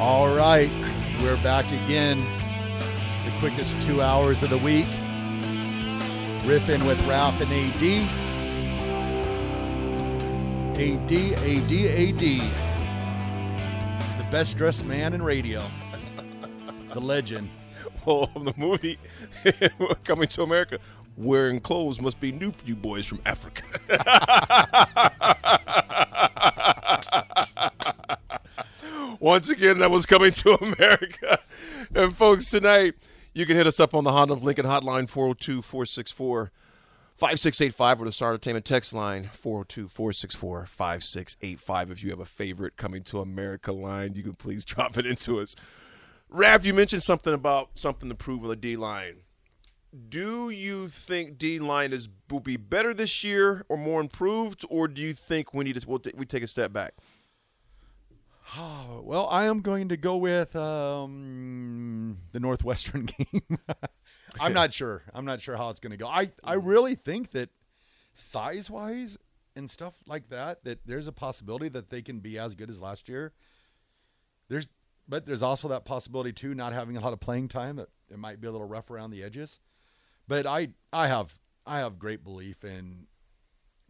All right, we're back again. The quickest two hours of the week. Riffing with Raff and AD. AD, AD, AD. The best dressed man in radio. the legend. Well, from the movie Coming to America, wearing clothes must be new for you boys from Africa. Once again, that was Coming to America. And folks, tonight, you can hit us up on the Honda of Lincoln hotline 402 464 5685 or the Star Entertainment text line 402 464 5685. If you have a favorite Coming to America line, you can please drop it into us. Raff, you mentioned something about something to prove on the D line. Do you think D line is will be better this year or more improved, or do you think we need to we'll, we take a step back? Oh, well, I am going to go with um, the Northwestern game. I'm not sure. I'm not sure how it's going to go. I, I really think that size wise and stuff like that, that there's a possibility that they can be as good as last year. There's, but there's also that possibility too, not having a lot of playing time that it might be a little rough around the edges. But I, I have, I have great belief in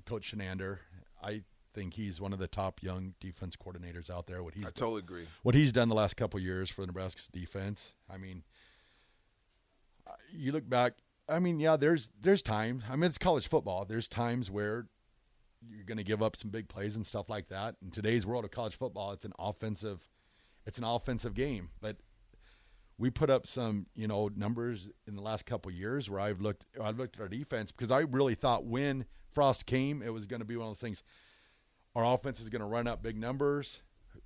Coach Chinander. I think he's one of the top young defense coordinators out there. What he's I totally agree. what he's done the last couple years for Nebraska's defense. I mean, uh, you look back. I mean, yeah, there's there's times. I mean, it's college football. There's times where you're going to give up some big plays and stuff like that. In today's world of college football, it's an offensive, it's an offensive game. But we put up some, you know, numbers in the last couple years where I've looked, I've looked at our defense because I really thought when Frost came, it was going to be one of those things. Our offense is going to run up big numbers.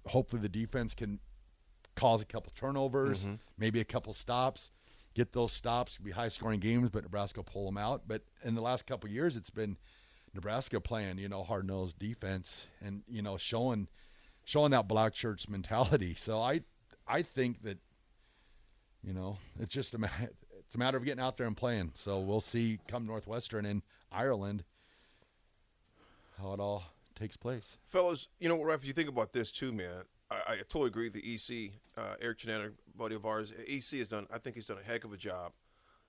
Hopefully, the defense can cause a couple turnovers, Mm-hmm. maybe a couple stops, get those stops. Be high scoring games, but Nebraska will pull them out. But in the last couple years, it's been Nebraska playing, you know, hard nosed defense and you know showing showing that black shirts mentality. So I I think that you know it's just a it's a matter of getting out there and playing. So we'll see come Northwestern and Ireland how it all takes place. Fellas, you know what, Raff, if you think about this too, man, I, I totally agree with the EC, uh, Erik Chinander, buddy of ours. EC has done, I think he's done a heck of a job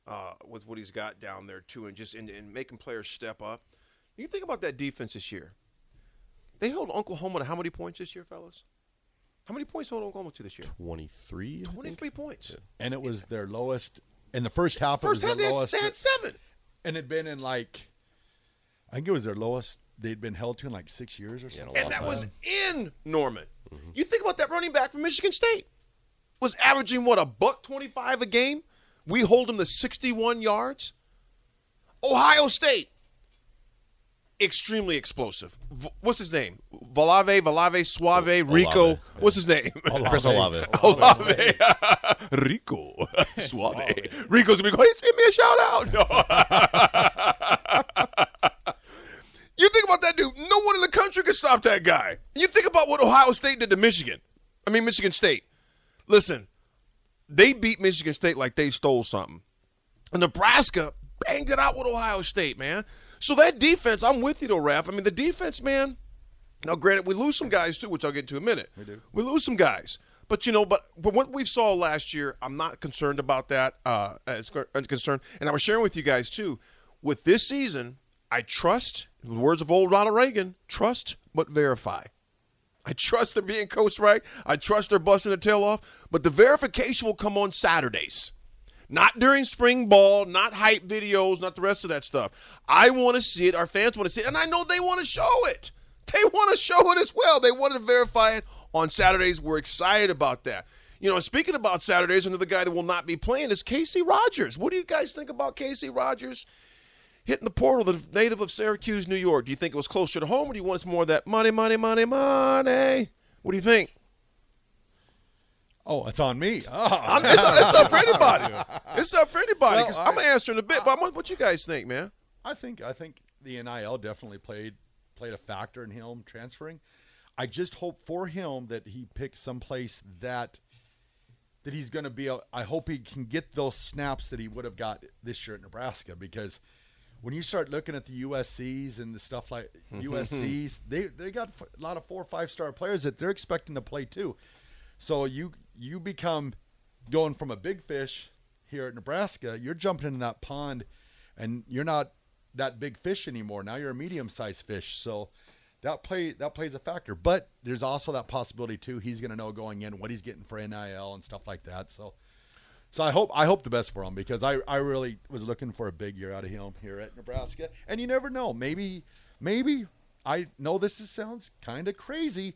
uh, with what he's got down there too, and just in, in making players step up. You think about that defense this year. They held Oklahoma to how many points this year, fellas? How many points held Oklahoma to this year? 23. 23 points. And it was their lowest in the first half. First it half, was they their had, lowest, they had seven. and it'd been in like I think it was their lowest they'd been held to in like six years or something. And that was in Norman. You think about that running back from Michigan State was averaging what a buck twenty five a game. We hold him to sixty one yards. Ohio State, extremely explosive. V- what's his name? Valave, Valave, Suave, Rico. Olave, What's his name? Chris Olave. Olave, Rico, Suave. Rico's gonna be going. Hey, give me a shout out. You think about that dude. No one in the country could stop that guy. You think about what Ohio State did to Michigan. I mean, Michigan State. Listen, they beat Michigan State like they stole something. And Nebraska banged it out with Ohio State, man. So that defense, I'm with you, though, Raff. I mean, the defense, man. Now, granted, we lose some guys too, which I'll get to in a minute. We do. We lose some guys, but you know, but but what we saw last year, I'm not concerned about that uh, as, as concerned. And I was sharing with you guys too. With this season, I trust, the words of old Ronald Reagan, trust but verify. I trust they're being coached right. I trust they're busting their tail off. But the verification will come on Saturdays. Not during spring ball, not hype videos, not the rest of that stuff. I want to see it. Our fans want to see it. And I know they want to show it. They want to show it as well. They want to verify it on Saturdays. We're excited about that. You know, speaking about Saturdays, another guy that will not be playing is Casey Rogers. What do you guys think about Casey Rogers hitting the portal, the native of Syracuse, New York? Do you think it was closer to home, or do you want some more of that money, money, money, money? What do you think? Oh, it's on me. Oh. I'm, ah. it's, up, it's up for anybody. It's up for anybody. Well, I- I'm gonna answer in a bit, but I want what you guys think, man. I think I think the NIL definitely played played a factor in him transferring. I just hope for him that he picks some place that that he's going to be. A, I hope he can get those snaps that he would have got this year at Nebraska because when you start looking at the USC's and the stuff like USC's, they they got a lot of four or five star players that they're expecting to play too. So you you become going from a big fish here at Nebraska, you're jumping in that pond, and you're not that big fish anymore. Now you're a medium sized fish. So that play that plays a factor. But there's also that possibility too. He's going to know going in what he's getting for NIL and stuff like that. So. So I hope I hope the best for him because I, I really was looking for a big year out of him here at Nebraska. And you never know. Maybe maybe I know this is, sounds kind of crazy,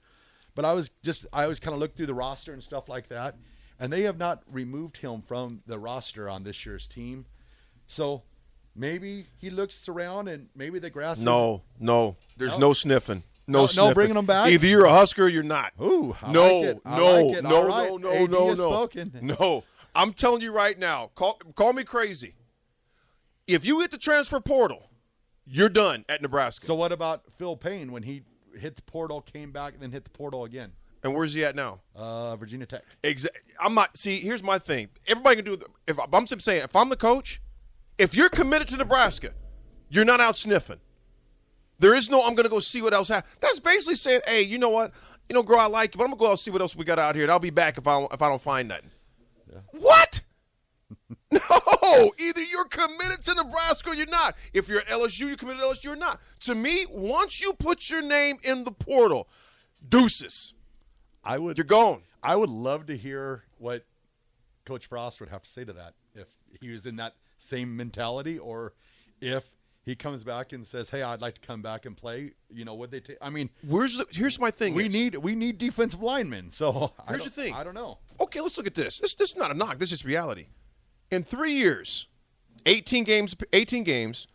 but I was just I was kind of looked through the roster and stuff like that, and they have not removed him from the roster on this year's team. So maybe he looks around and maybe the grass. is- No, no, there's No. no, sniffing. No, No- no sniffing. bringing 'em back? Either you're a Husker, or you're not. Ooh, I no, like no, like no, right. no, no, no, has no, spoken. no. I'm telling you right now. Call, call me crazy. If you hit the transfer portal, you're done at Nebraska. So what about Phil Payne when he hit the portal, came back, and then hit the portal again? and where's he at now? Uh, Virginia Tech. Exa- I'm not. See, here's my thing. Everybody can do. If I'm saying, if I'm the coach, if you're committed to Nebraska, you're not out sniffing. There is no. I'm going to go see what else happens. That's basically saying, hey, you know what? You know, girl, I like you, but I'm gonna go out and see what else we got out here, and I'll be back if I if I don't find nothing. What? no, either you're committed to Nebraska or you're not. If you're at LSU, you're committed to LSU or not. To me, once you put your name in the portal, deuces, I would. you're gone. I would love to hear what Coach Frost would have to say to that if he was in that same mentality, or if he comes back and says, "Hey, I'd like to come back and play." You know, would they? take I mean, Where's the? Here's my thing. we is- need we need defensive linemen. So Here's the thing. I don't know. Okay, let's look at this. This this is not a knock. This is reality. In three years, 18 games, 18 games,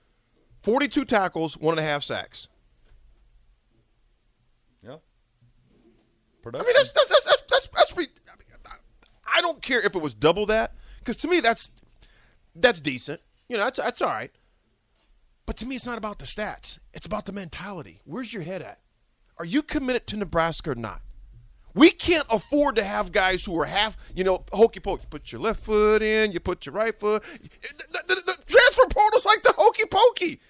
42 tackles, one and a half sacks. Yeah. Production. I mean, that's that's that's that's that's, that's re- I don't care if it was double that, because to me that's that's decent. You know, that's that's all right. But to me, it's not about the stats. It's about the mentality. Where's your head at? Are you committed to Nebraska or not? We can't afford to have guys who are half, you know, hokey pokey. Put your left foot in, you put your right foot. The, the, the transfer portal's like the hokey pokey.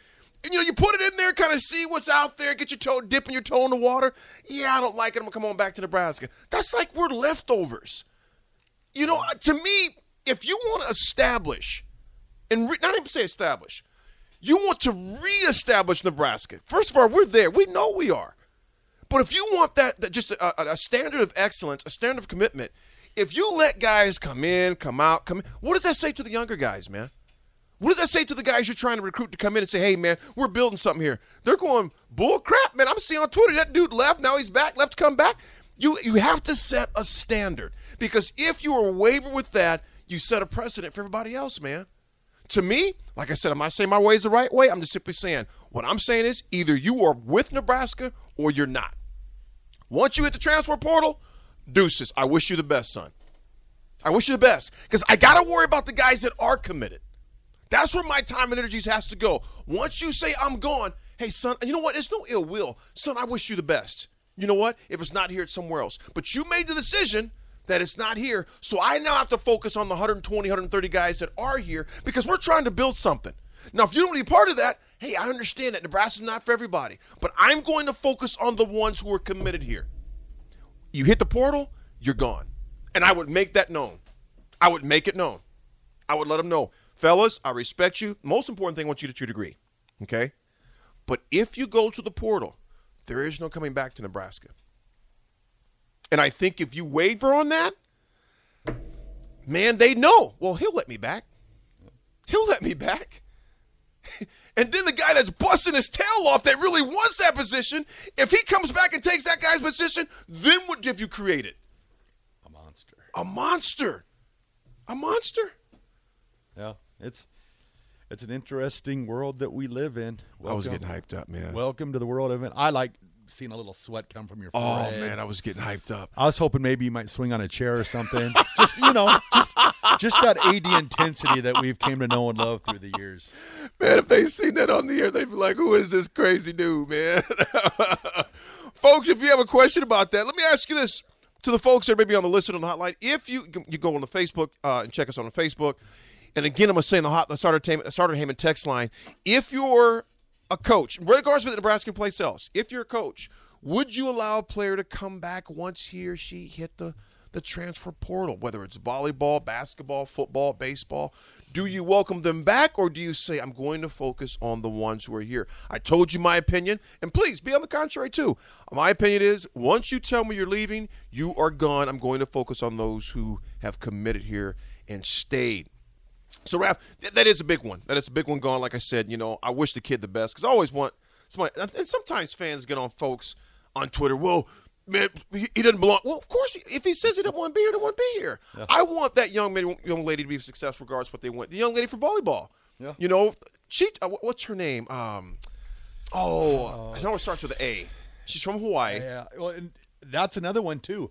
And, you know, you put it in there, kind of see what's out there, get your toe, dipping your toe in the water. Yeah, I don't like it. I'm gonna come on back to Nebraska. That's like we're leftovers. You know, uh, to me, if you want to establish, and re- not even say establish, you want to reestablish Nebraska. First of all, we're there. We know we are. But if you want that, that just a, a- standard of excellence, a standard of commitment, if you let guys come in, come out, come in, what does that say to the younger guys, man? What does that say to the guys you're trying to recruit to come in and say, hey, man, we're building something here? They're going, bull crap, man. I'm seeing on Twitter that dude left, now he's back, left to come back. You, you have to set a standard because if you are waver with that, you set a precedent for everybody else, man. To me, like I said, I'm not saying my way is the right way. I'm just simply saying what I'm saying is either you are with Nebraska or you're not. Once you hit the transfer portal, deuces. I wish you the best, son. I wish you the best because I got to worry about the guys that are committed. That's where my time and energies has to go. Once you say I'm gone, hey son, you know what? It's no ill will, son. I wish you the best. You know what? If it's not here, it's somewhere else. But you made the decision that it's not here, so I now have to focus on the 120, 130 guys that are here because we're trying to build something. Now, if you don't want to be part of that, hey, I understand that Nebraska's not for everybody, but I'm going to focus on the ones who are committed here. You hit the portal, you're gone. And I would make that known. I would make it known. I would let them know, fellas, I respect you. Most important thing, I want you to get your degree. Okay? But if you go to the portal, there is no coming back to Nebraska. And I think if you waver on that, man, they know. Well, he'll let me back. He'll let me back. and then the guy that's busting his tail off that really wants that position, if he comes back and takes that guy's position, then what have you created? A monster. A monster. A monster. Yeah, it's it's an interesting world that we live in. I was getting hyped up, man. Welcome to the world of it. I like seeing a little sweat come from your forehead. oh forehead. man, I was getting hyped up. I was hoping maybe you might swing on a chair or something. just you know, just just that AD intensity that we've came to know and love through the years. Man, if they seen that on the air, they'd be like, "Who is this crazy dude, man?" folks, if you have a question about that, let me ask you this: to the folks that may be on the listen on the hotline, if you you go on the Facebook uh, and check us on the Facebook, and again, I'm gonna say in the hot the starter Heyman text line, if you're a coach, regardless of the Nebraska place else, if you're a coach, would you allow a player to come back once he or she hit the the transfer portal, whether it's volleyball, basketball, football, baseball. Do you welcome them back or do you say, I'm going to focus on the ones who are here? I told you my opinion, and please be on the contrary too. My opinion is once you tell me you're leaving, you are gone. I'm going to focus on those who have committed here and stayed. So, Raff, th- that is a big one. That is a big one gone. Like I said, you know, I wish the kid the best because I always want somebody. And sometimes fans get on folks on Twitter. Well, man, he, he doesn't belong. Well, of course, he, if he says he doesn't want to be here, he doesn't want to be here. I want that young man, young lady to be successful, regardless of what they want. The young lady for volleyball. Yeah. You know, she. Uh, what's her name? Um, oh, I know it starts with an A. She's from Hawaii. Yeah, well, and that's another one too.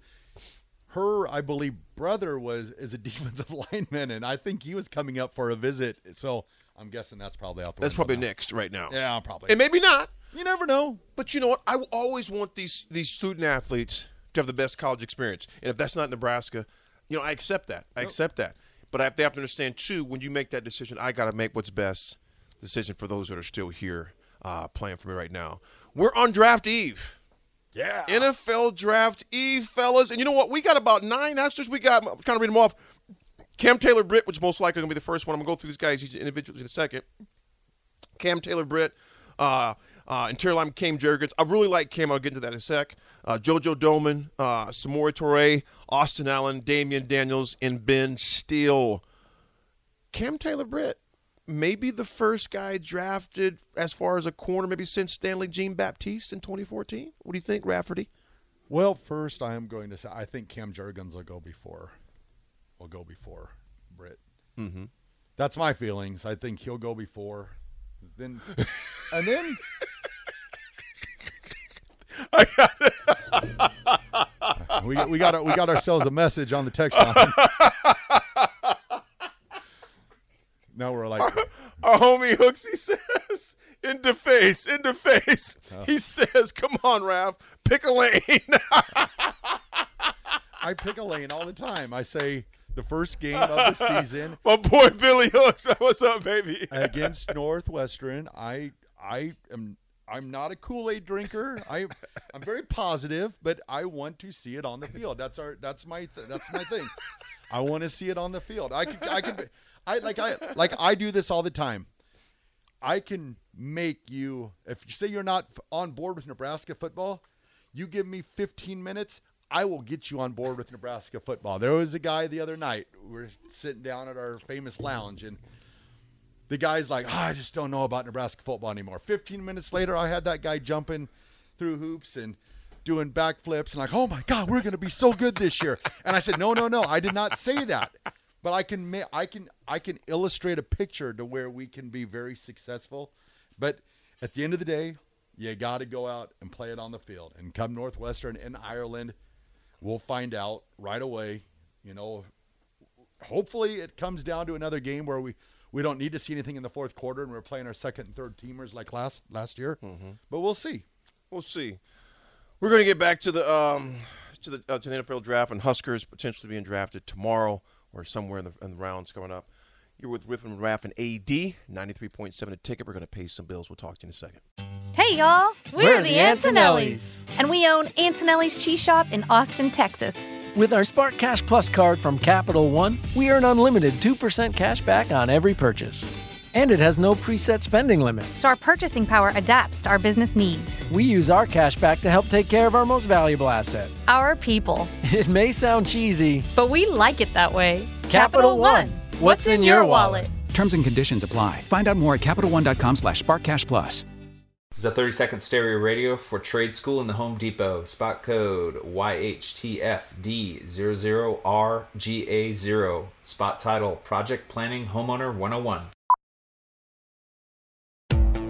Her, I believe, brother was is a defensive lineman, and I think he was coming up for a visit. So I'm guessing that's probably out the That's probably next right now. Yeah, probably. And maybe not. you never know. But you know what? I always want these these student athletes to have the best college experience. And if that's not Nebraska, you know, I accept that. I accept that. But I have, they have to understand too. When you make that decision, I got to make what's best decision for those that are still here uh, playing for me right now. We're on draft eve. Yeah. NFL draft E, fellas. And you know what? We got about nine extras. We got kind of read them off. Cam Taylor Britt, which most likely going to be the first one. I'm going to go through these guys each individually in a second. Cam Taylor Britt, uh, uh, interior line Cam Jurgens. I really like Cam. I'll get into that in a sec. Uh, JoJo Domann, uh, Samori Toure, Austin Allen, Damion Daniels, and Ben Steele. Cam Taylor Britt, maybe the first guy drafted as far as a corner, maybe since Stanley Jean Baptiste in 2014. What do you think, Rafferty? Well, first I am going to say I think Cam Jurgens will go before, will go before Britt. Mm-hmm. That's my feelings. I think he'll go before, then, and then. we we got we got ourselves a message on the text line. now we're like, Our homie Hooksy says, in defense, in defense, he says, come on, Raff, pick a lane. I pick a lane all the time. I say the first game of the season My boy Billy Hooks, what's up, baby? against Northwestern. I I am I'm not a Kool Aid drinker. I I'm very positive, but I want to see it on the field. That's our that's my th- that's my thing. I want to see it on the field. I could I can I like I like I do this all the time. I can make you if you say you're not on board with Nebraska football, you give me 15 minutes, I will get you on board with Nebraska football. There was a guy the other night. We are sitting down at our famous lounge and the guy's like, "Ah, I just don't know about Nebraska football anymore. 15 minutes later, I had that guy jumping through hoops and doing backflips and like, oh my God, we're going to be so good this year. And I said, no, no, no, I did not say that. But I can, ma- I can, I can illustrate a picture to where we can be very successful. But at the end of the day, you got to go out and play it on the field. And come Northwestern in Ireland, we'll find out right away. You know, hopefully it comes down to another game where we we don't need to see anything in the fourth quarter and we're playing our second and third teamers like last last year. But we'll see. We'll see. We're going to get back to the um, to the uh, to the NFL draft and Huskers potentially being drafted tomorrow or somewhere in the, in the rounds coming up. You're with Riffin, Raff, and AD, 93.7 a ticket. We're going to pay some bills. We'll talk to you in a second. Hey, y'all. We're, We're the Antonellis. And we own Antonelli's Cheese Shop in Austin, Texas. With our Spark Cash Plus card from Capital One, we earn unlimited 2% cash back on every purchase. And it has no preset spending limit. So our purchasing power adapts to our business needs. We use our cash back to help take care of our most valuable asset. Our people. It may sound cheesy, but we like it that way. Capital One. What's in your wallet? Terms and conditions apply. Find out more at CapitalOne.com slash SparkCashPlus. This is a 30 second stereo radio for trade school in the Home Depot. Spot code YHTFD00RGA0. Spot title Project Planning Homeowner 101.